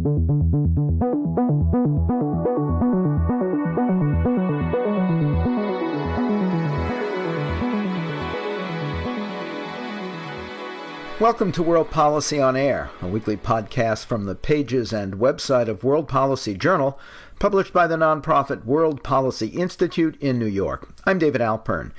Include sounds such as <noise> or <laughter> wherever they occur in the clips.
Welcome to World Policy on Air, a weekly podcast from the pages and website of World Policy Journal, published by the nonprofit World Policy Institute in New York. I'm David Alpern.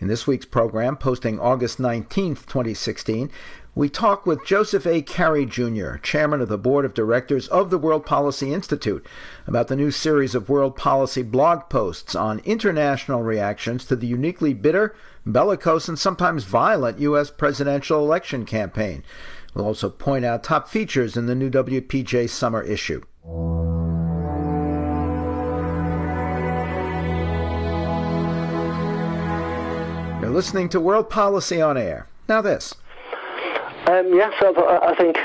In this week's program, posting August 19, 2016, we talk with Joseph A. Cari Jr., chairman of the board of directors of the World Policy Institute, about the new series of world policy blog posts on international reactions to the uniquely bitter, bellicose, and sometimes violent U.S. presidential election campaign. We'll also point out top features in the new WPJ summer issue. You're listening to World Policy on Air. Now, this. Um, yes, I think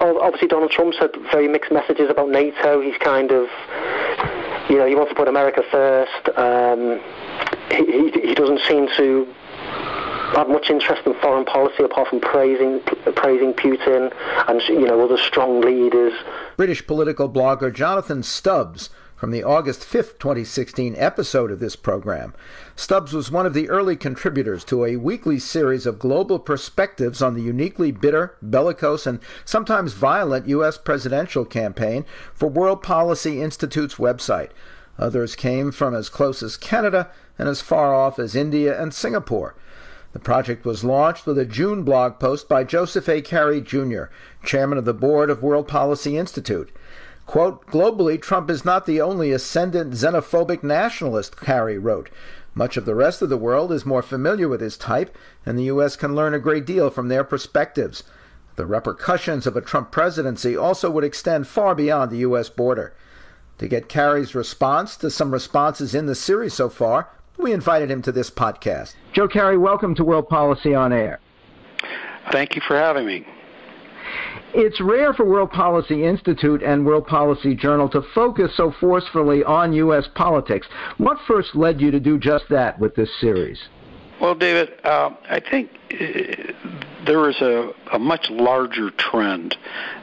obviously Donald Trump said very mixed messages about NATO. He's kind of, you know, he wants to put America first. Um, he, he, he doesn't seem to have much interest in foreign policy apart from praising praising Putin and you know other strong leaders. British political blogger Jonathan Stubbs from the August 5, 2016 episode of this program. Stubbs was one of the early contributors to a weekly series of global perspectives on the uniquely bitter, bellicose, and sometimes violent U.S. presidential campaign for World Policy Institute's website. Others came from as close as Canada and as far off as India and Singapore. The project was launched with a June blog post by Joseph A. Cari Jr., chairman of the board of World Policy Institute. Quote, globally, Trump is not the only ascendant xenophobic nationalist, Cari wrote. Much of the rest of the world is more familiar with his type, and the U.S. can learn a great deal from their perspectives. The repercussions of a Trump presidency also would extend far beyond the U.S. border. To get Cari's response to some responses in the series so far, we invited him to this podcast. Joe Cari, welcome to World Policy on Air. Thank you for having me. It's rare for World Policy Institute and World Policy Journal to focus so forcefully on U.S. politics. What first led you to do just that with this series? Well, David, uh, I think uh, there is a, a, much larger trend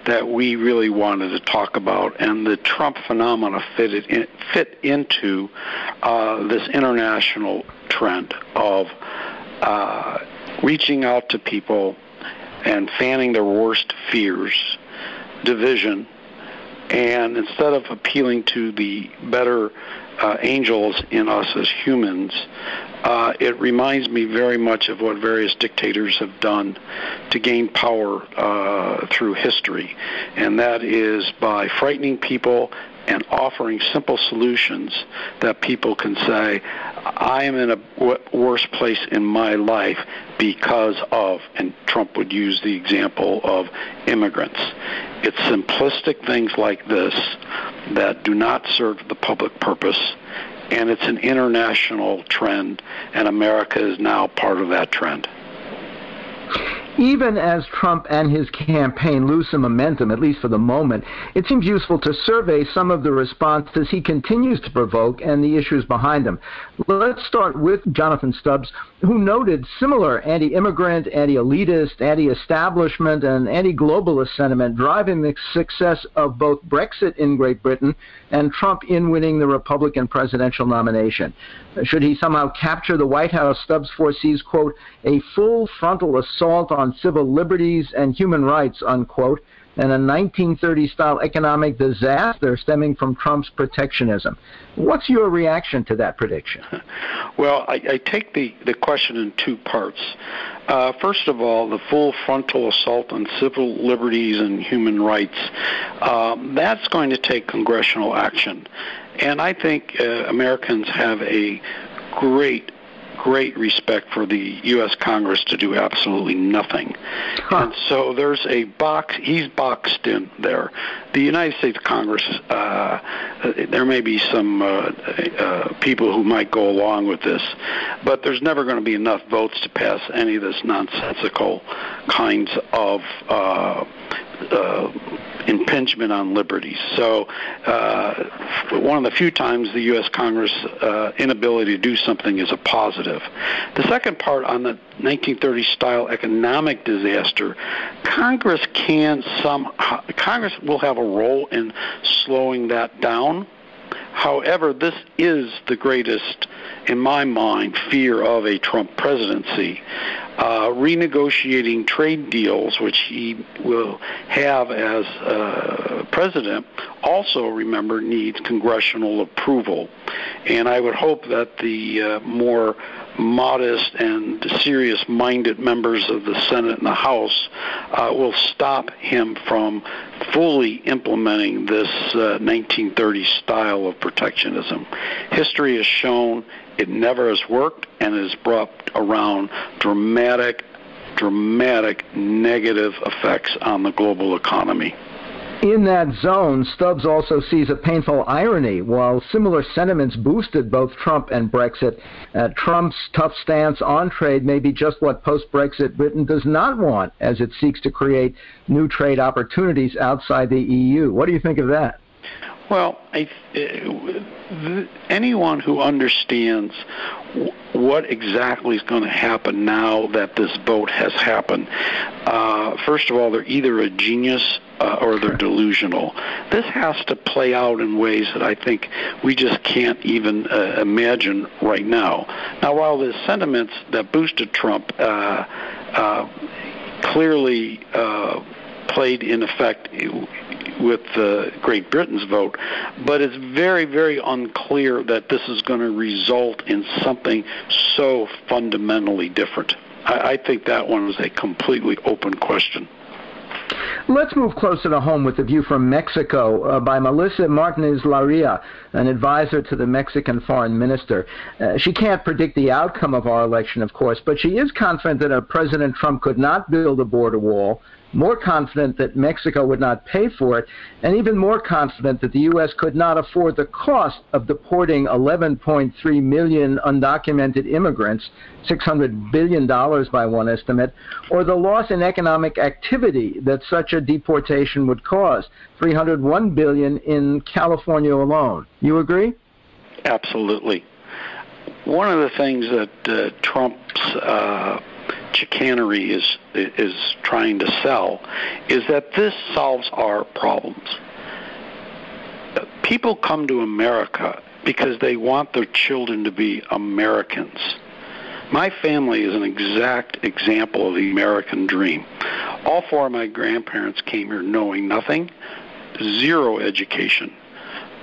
that we really wanted to talk about, and the Trump phenomena fit, in, fit into uh, this international trend of uh, reaching out to people and fanning their worst fears, division, and instead of appealing to the better uh, angels in us as humans, uh, it reminds me very much of what various dictators have done to gain power uh, through history, and that is by frightening people and offering simple solutions that people can say, I am in a worse place in my life because of, and Trump would use the example of immigrants. It's simplistic things like this that do not serve the public purpose, and it's an international trend, and America is now part of that trend even as Trump and his campaign lose some momentum, at least for the moment, it seems useful to survey some of the responses he continues to provoke and the issues behind them. Let's start with Jonathan Stubbs, who noted similar anti immigrant, anti elitist, anti establishment, and anti globalist sentiment driving the success of both Brexit in Great Britain and Trump in winning the Republican presidential nomination. Should he somehow capture the White House, Stubbs foresees, quote, a full frontal assault on civil liberties and human rights, unquote, and a 1930 style economic disaster stemming from Trump's protectionism. What's your reaction to that prediction? <laughs> Well, I, I take the, the question in two parts. Uh, first of all, the full frontal assault on civil liberties and human rights, um, that's going to take congressional action. And I think uh, Americans have a great great respect for the U.S. Congress to do absolutely nothing. Huh. And so there's a box, he's boxed in there. The United States Congress, uh, there may be some uh, uh, people who might go along with this, but there's never going to be enough votes to pass any of this nonsensical kinds of uh, uh, impingement on liberties. So, uh, one of the few times the U.S. Congress uh, inability to do something is a positive. The second part on the 1930 style economic disaster, Congress can some Congress will have a role in slowing that down. However, this is the greatest, in my mind, fear of a Trump presidency uh, renegotiating trade deals, which he will have as uh, president, also remember needs congressional approval. And I would hope that the uh, more modest and serious minded members of the Senate and the House uh, will stop him from fully implementing this uh, 1930 style of protectionism. History has shown it never has worked and has brought around dramatic, dramatic negative effects on the global economy. In that zone, Stubbs also sees a painful irony. While similar sentiments boosted both Trump and Brexit, uh, Trump's tough stance on trade may be just what post Brexit Britain does not want as it seeks to create new trade opportunities outside the EU. What do you think of that? Well, I, uh, anyone who understands what exactly is going to happen now that this vote has happened, uh, first of all, they're either a genius uh, or they're delusional. This has to play out in ways that I think we just can't even uh, imagine right now. Now, while the sentiments that boosted Trump uh, uh, clearly played in effect with uh, Great Britain's vote, but it's very, very unclear that this is going to result in something so fundamentally different. I, I think that one is a completely open question. Let's move closer to home with a view from Mexico uh, by Melissa Martinez Larrea, an advisor to the Mexican foreign minister. Uh, she can't predict the outcome of our election, of course, but she is confident that a President Trump could not build a border wall more confident that Mexico would not pay for it, and even more confident that the U.S. could not afford the cost of deporting 11.3 million undocumented immigrants, $600 billion by one estimate, or the loss in economic activity that such a deportation would cause, 301 billion in California alone. You agree? Absolutely. One of the things that uh, Trump's uh, chicanery is is trying to sell is that this solves our problems. People come to America because they want their children to be Americans. My family is an exact example of the American dream. All four of my grandparents came here knowing nothing, zero education,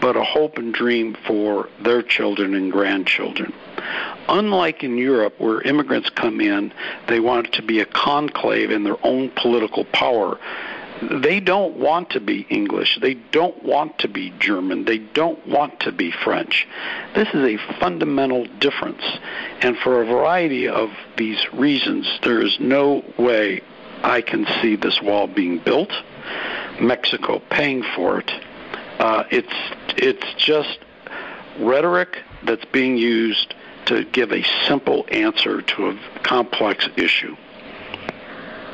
but a hope and dream for their children and grandchildren. Unlike in Europe, where immigrants come in, they want it to be a conclave in their own political power. They don't want to be English. They don't want to be German. They don't want to be French. This is a fundamental difference. And for a variety of these reasons, there is no way I can see this wall being built, Mexico paying for it. Uh, it's it's just rhetoric that's being used to give a simple answer to a complex issue.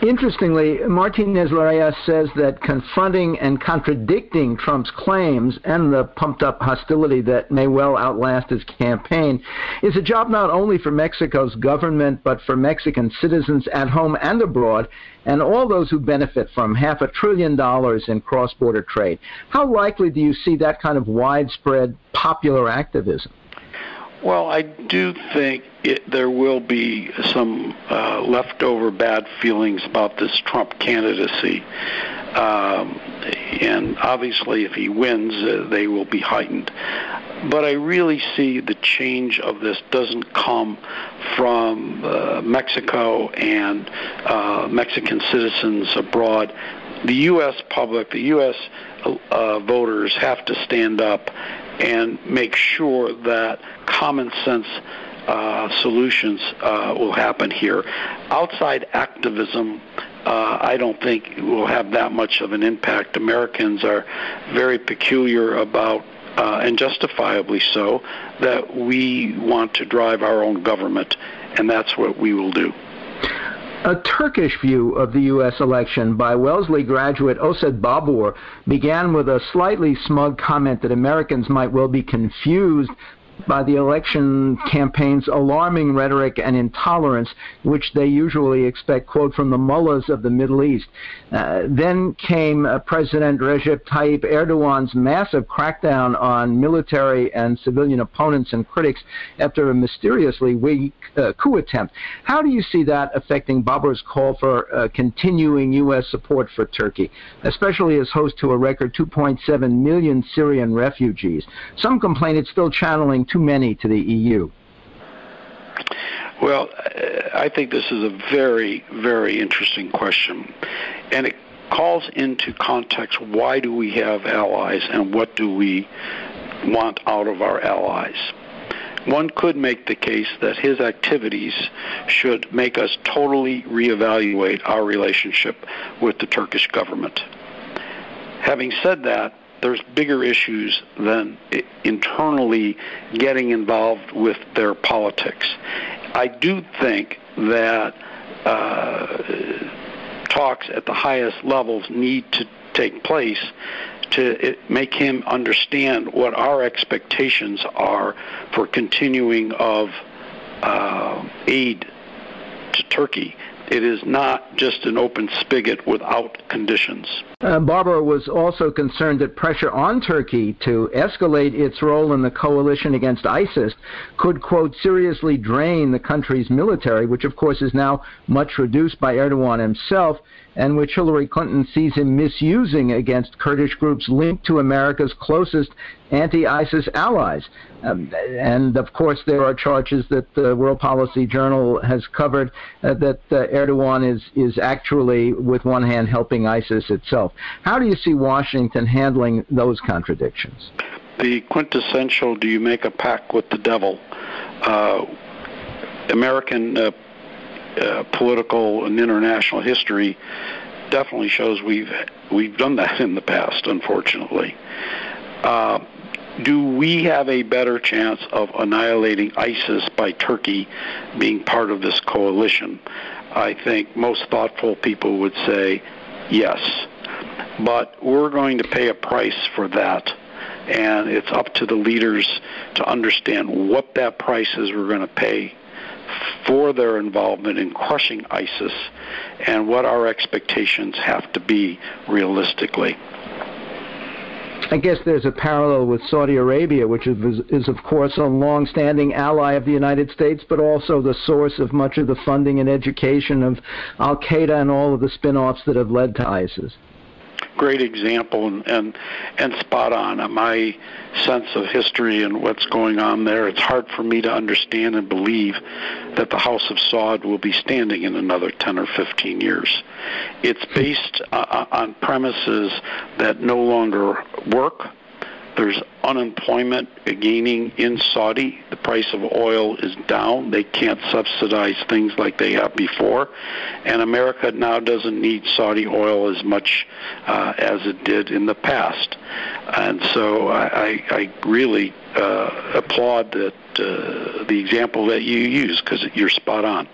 Interestingly, Martinez Larrea says that confronting and contradicting Trump's claims and the pumped up hostility that may well outlast his campaign is a job not only for Mexico's government, but for Mexican citizens at home and abroad, and all those who benefit from half a trillion dollars in cross border trade. How likely do you see that kind of widespread popular activism? Well, I do think it, there will be some uh, leftover bad feelings about this Trump candidacy. Um, and obviously, if he wins, uh, they will be heightened. But I really see the change of this doesn't come from uh, Mexico and uh, Mexican citizens abroad. The U.S. public, the U.S. Uh, voters have to stand up and make sure that common sense uh, solutions uh, will happen here. Outside activism, uh, I don't think will have that much of an impact. Americans are very peculiar about, uh, and justifiably so, that we want to drive our own government, and that's what we will do. A Turkish view of the U.S. election by Wellesley graduate Osed Babur began with a slightly smug comment that Americans might well be confused by the election campaign's alarming rhetoric and intolerance, which they usually expect, quote, from the mullahs of the Middle East. Uh, then came uh, President Recep Tayyip Erdogan's massive crackdown on military and civilian opponents and critics after a mysteriously weak uh, coup attempt. How do you see that affecting Babur's call for uh, continuing U.S. support for Turkey, especially as host to a record 2.7 million Syrian refugees? Some complain it's still channeling too many to the EU? Well, I think this is a very, very interesting question. And it calls into context why do we have allies and what do we want out of our allies. One could make the case that his activities should make us totally reevaluate our relationship with the Turkish government. Having said that, there's bigger issues than internally getting involved with their politics. I do think that uh, talks at the highest levels need to take place to make him understand what our expectations are for continuing of uh, aid to Turkey it is not just an open spigot without conditions. Uh, Babur was also concerned that pressure on Turkey to escalate its role in the coalition against ISIS could, quote, seriously drain the country's military, which of course is now much reduced by Erdogan himself, and which Hillary Clinton sees him misusing against Kurdish groups linked to America's closest anti-ISIS allies. Um, and of course, there are charges that the World Policy Journal has covered uh, that uh, Erdogan is is actually, with one hand, helping ISIS itself. How do you see Washington handling those contradictions? The quintessential "Do you make a pact with the devil?" Uh, American uh, uh, political and international history definitely shows we've we've done that in the past, unfortunately. Uh, do we have a better chance of annihilating ISIS by Turkey being part of this coalition? I think most thoughtful people would say yes. But we're going to pay a price for that. And it's up to the leaders to understand what that price is we're going to pay for their involvement in crushing ISIS and what our expectations have to be realistically. I guess there's a parallel with Saudi Arabia, which is, is, of course, a long-standing ally of the United States, but also the source of much of the funding and education of Al Qaeda and all of the spin-offs that have led to ISIS great example and, and and spot on. My sense of history and what's going on there, it's hard for me to understand and believe that the House of Saud will be standing in another 10 or 15 years. It's based uh, on premises that no longer work there's unemployment gaining in Saudi. The price of oil is down. They can't subsidize things like they have before. And America now doesn't need Saudi oil as much uh, as it did in the past. And so I, I really uh, applaud that, uh, the example that you use because you're spot on.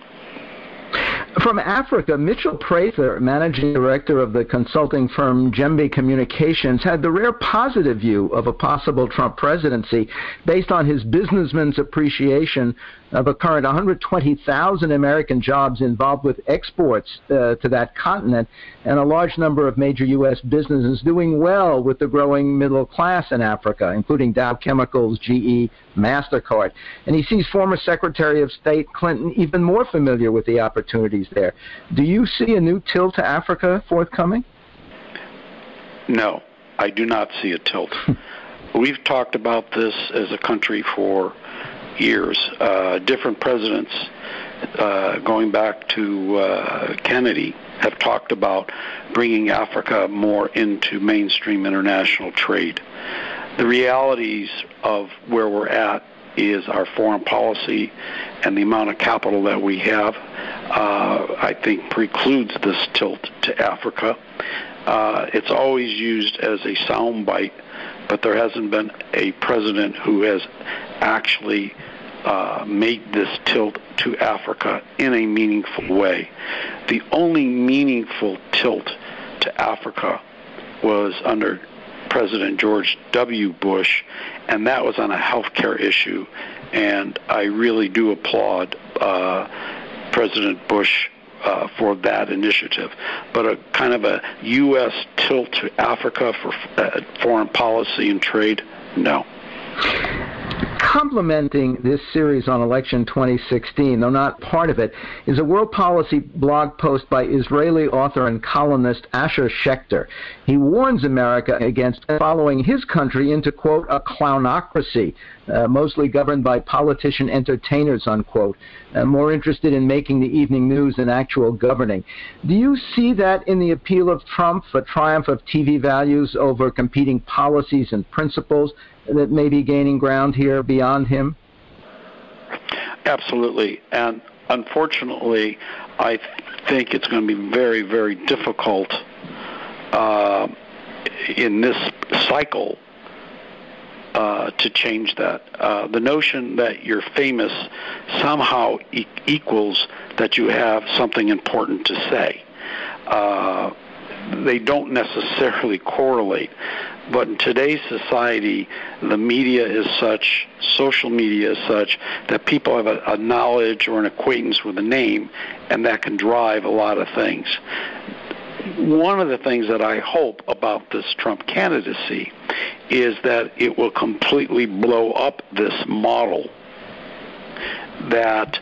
From Africa, Mitchell Prather, managing director of the consulting firm Djembe Communications, had the rare positive view of a possible Trump presidency based on his businessman's appreciation of a current 120,000 American jobs involved with exports uh, to that continent and a large number of major U.S. businesses doing well with the growing middle class in Africa, including Dow Chemicals, GE, MasterCard. And he sees former Secretary of State Clinton even more familiar with the opportunities there. Do you see a new tilt to Africa forthcoming? No, I do not see a tilt. <laughs> We've talked about this as a country for years. Uh, different presidents, uh, going back to uh, Kennedy, have talked about bringing Africa more into mainstream international trade. The realities of where we're at is our foreign policy and the amount of capital that we have, uh, I think precludes this tilt to Africa. Uh, it's always used as a soundbite, but there hasn't been a president who has actually uh, made this tilt to Africa in a meaningful way. The only meaningful tilt to Africa was under President George W. Bush, and that was on a health care issue. And I really do applaud uh, President Bush uh, for that initiative. But a kind of a U.S. tilt to Africa for uh, foreign policy and trade, no complementing this series on election 2016, though not part of it, is a world policy blog post by Israeli author and columnist Asher Schechter. He warns America against following his country into, quote, a clownocracy, uh, mostly governed by politician entertainers, unquote, uh, more interested in making the evening news than actual governing. Do you see that in the appeal of Trump, a triumph of TV values over competing policies and principles? That may be gaining ground here beyond him? Absolutely. And unfortunately, I think it's going to be very, very difficult uh, in this cycle uh, to change that. Uh, the notion that you're famous somehow e- equals that you have something important to say. They don't necessarily correlate. But in today's society, the media is such, social media is such, that people have a, a knowledge or an acquaintance with a name, and that can drive a lot of things. One of the things that I hope about this Trump candidacy is that it will completely blow up this model that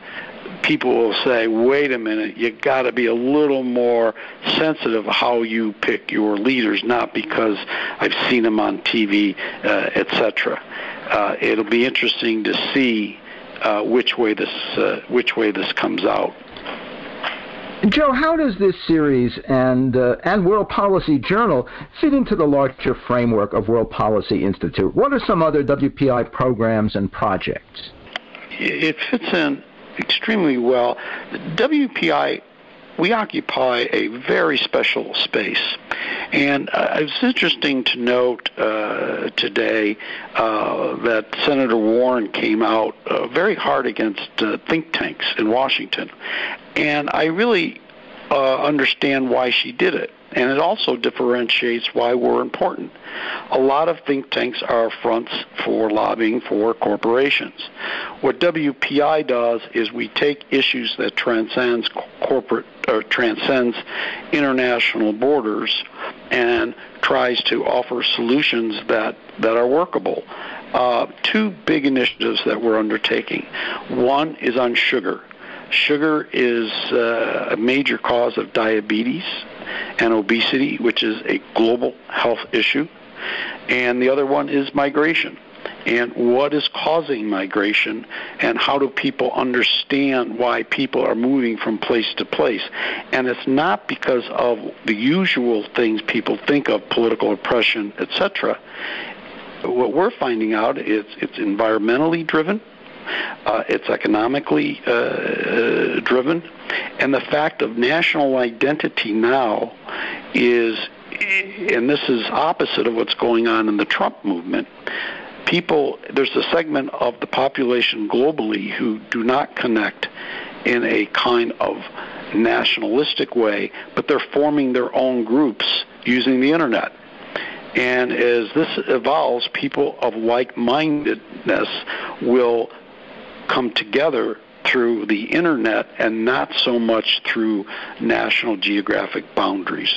people will say, wait a minute, you got to be a little more sensitive how you pick your leaders, not because I've seen them on TV, uh, etc. Uh, it'll be interesting to see uh, which way this uh, which way this comes out. Joe, how does this series and uh, and World Policy Journal fit into the larger framework of World Policy Institute? What are some other WPI programs and projects? It fits in extremely well. WPI we occupy a very special space. And uh, it's interesting to note uh, today uh, that Senator Warren came out uh, very hard against uh, think tanks in Washington. And I really uh, understand why she did it and it also differentiates why we're important. A lot of think tanks are fronts for lobbying for corporations. What WPI does is we take issues that transcends corporate or transcends international borders and tries to offer solutions that, that are workable. Uh, two big initiatives that we're undertaking. One is on sugar. Sugar is uh, a major cause of diabetes and obesity, which is a global health issue. And the other one is migration. And what is causing migration, and how do people understand why people are moving from place to place? And it's not because of the usual things people think of, political oppression, etc. What we're finding out is it's environmentally driven, uh, it's economically uh, uh, driven, and the fact of national identity now is, and this is opposite of what's going on in the Trump movement. People, there's a segment of the population globally who do not connect in a kind of nationalistic way, but they're forming their own groups using the internet. And as this evolves, people of like mindedness will come together through the internet and not so much through national geographic boundaries.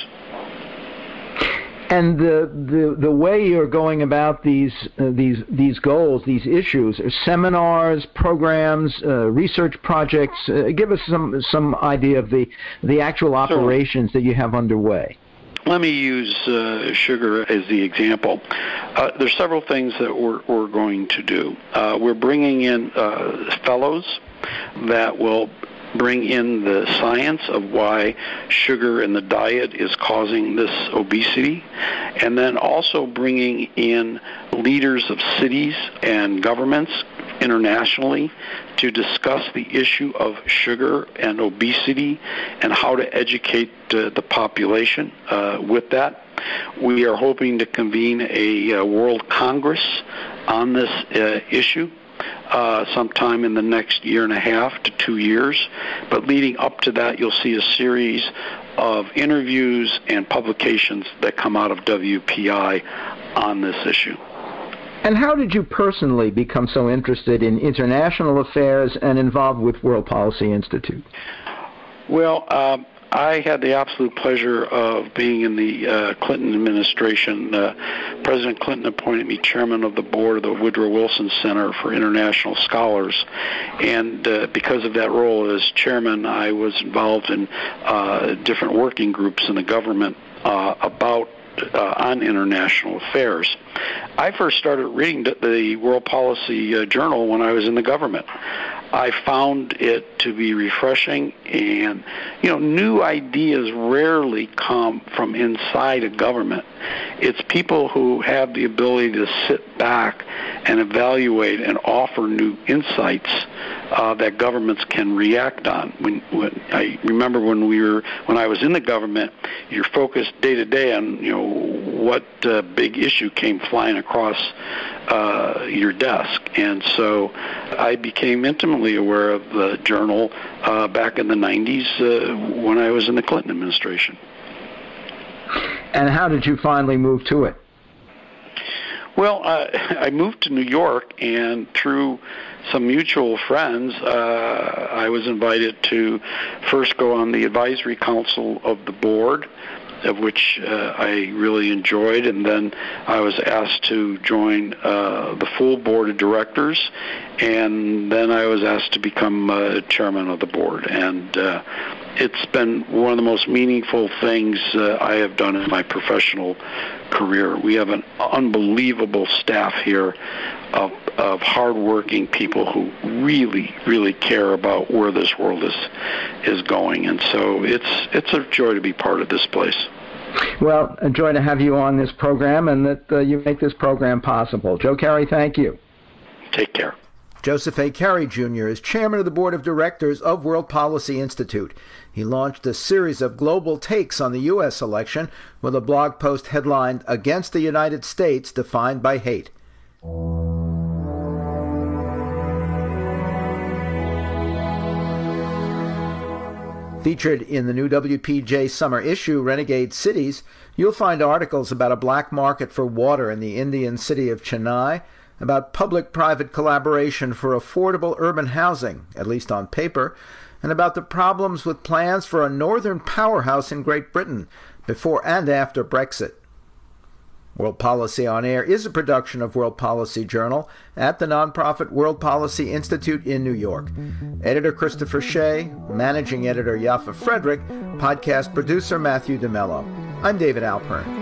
And the, the, the way you're going about these, uh, these, these goals, these issues, seminars, programs, uh, research projects, uh, give us some, some idea of the, the actual operations sure. that you have underway. Let me use uh, sugar as the example. Uh, there's several things that we're, we're going to do. Uh, we're bringing in uh, fellows that will bring in the science of why sugar in the diet is causing this obesity, and then also bringing in leaders of cities and governments internationally to discuss the issue of sugar and obesity and how to educate uh, the population uh, with that. We are hoping to convene a uh, World Congress on this uh, issue uh, sometime in the next year and a half to two years. But leading up to that, you'll see a series of interviews and publications that come out of WPI on this issue. And how did you personally become so interested in international affairs and involved with World Policy Institute? Well, um, I had the absolute pleasure of being in the uh, Clinton administration. Uh, President Clinton appointed me chairman of the board of the Woodrow Wilson Center for International Scholars, and uh, because of that role as chairman, I was involved in uh, different working groups in the government uh, about uh, on international affairs. I first started reading the World Policy uh, Journal when I was in the government. I found it to be refreshing, and you know, new ideas rarely come from inside a government. It's people who have the ability to sit back and evaluate and offer new insights uh, that governments can react on. When, when I remember when we were when I was in the government, you're focused day to day on you know what uh, big issue came flying across uh, your desk, and so I became intimately aware of the journal uh, back in the 90s uh, when I was in the Clinton administration. And how did you finally move to it? Well, uh, <laughs> I moved to New York, and through some mutual friends, uh, I was invited to first go on the advisory council of the board, which uh, I really enjoyed, and then I was asked to join uh, the full board of directors, and then I was asked to become uh, chairman of the board, and uh, it's been one of the most meaningful things uh, I have done in my professional career. We have an unbelievable staff here of, of hardworking people who really, really care about where this world is is going, and so it's it's a joy to be part of this place. Well, a joy to have you on this program, and that uh, you make this program possible. Joe Cari, thank you. Take care. Joseph A. Cari Jr. is chairman of the board of directors of World Policy Institute. He launched a series of global takes on the U.S. election with a blog post headlined Against the United States Defined by Hate. Featured in the new WPJ summer issue, Renegade Cities, you'll find articles about a black market for water in the Indian city of Chennai, about public private collaboration for affordable urban housing, at least on paper, and about the problems with plans for a northern powerhouse in Great Britain before and after Brexit. World Policy on Air is a production of World Policy Journal at the nonprofit World Policy Institute in New York. Editor Christopher Shea, managing editor Yaffa Frederick, podcast producer Matthew DeMello. I'm David Alpern.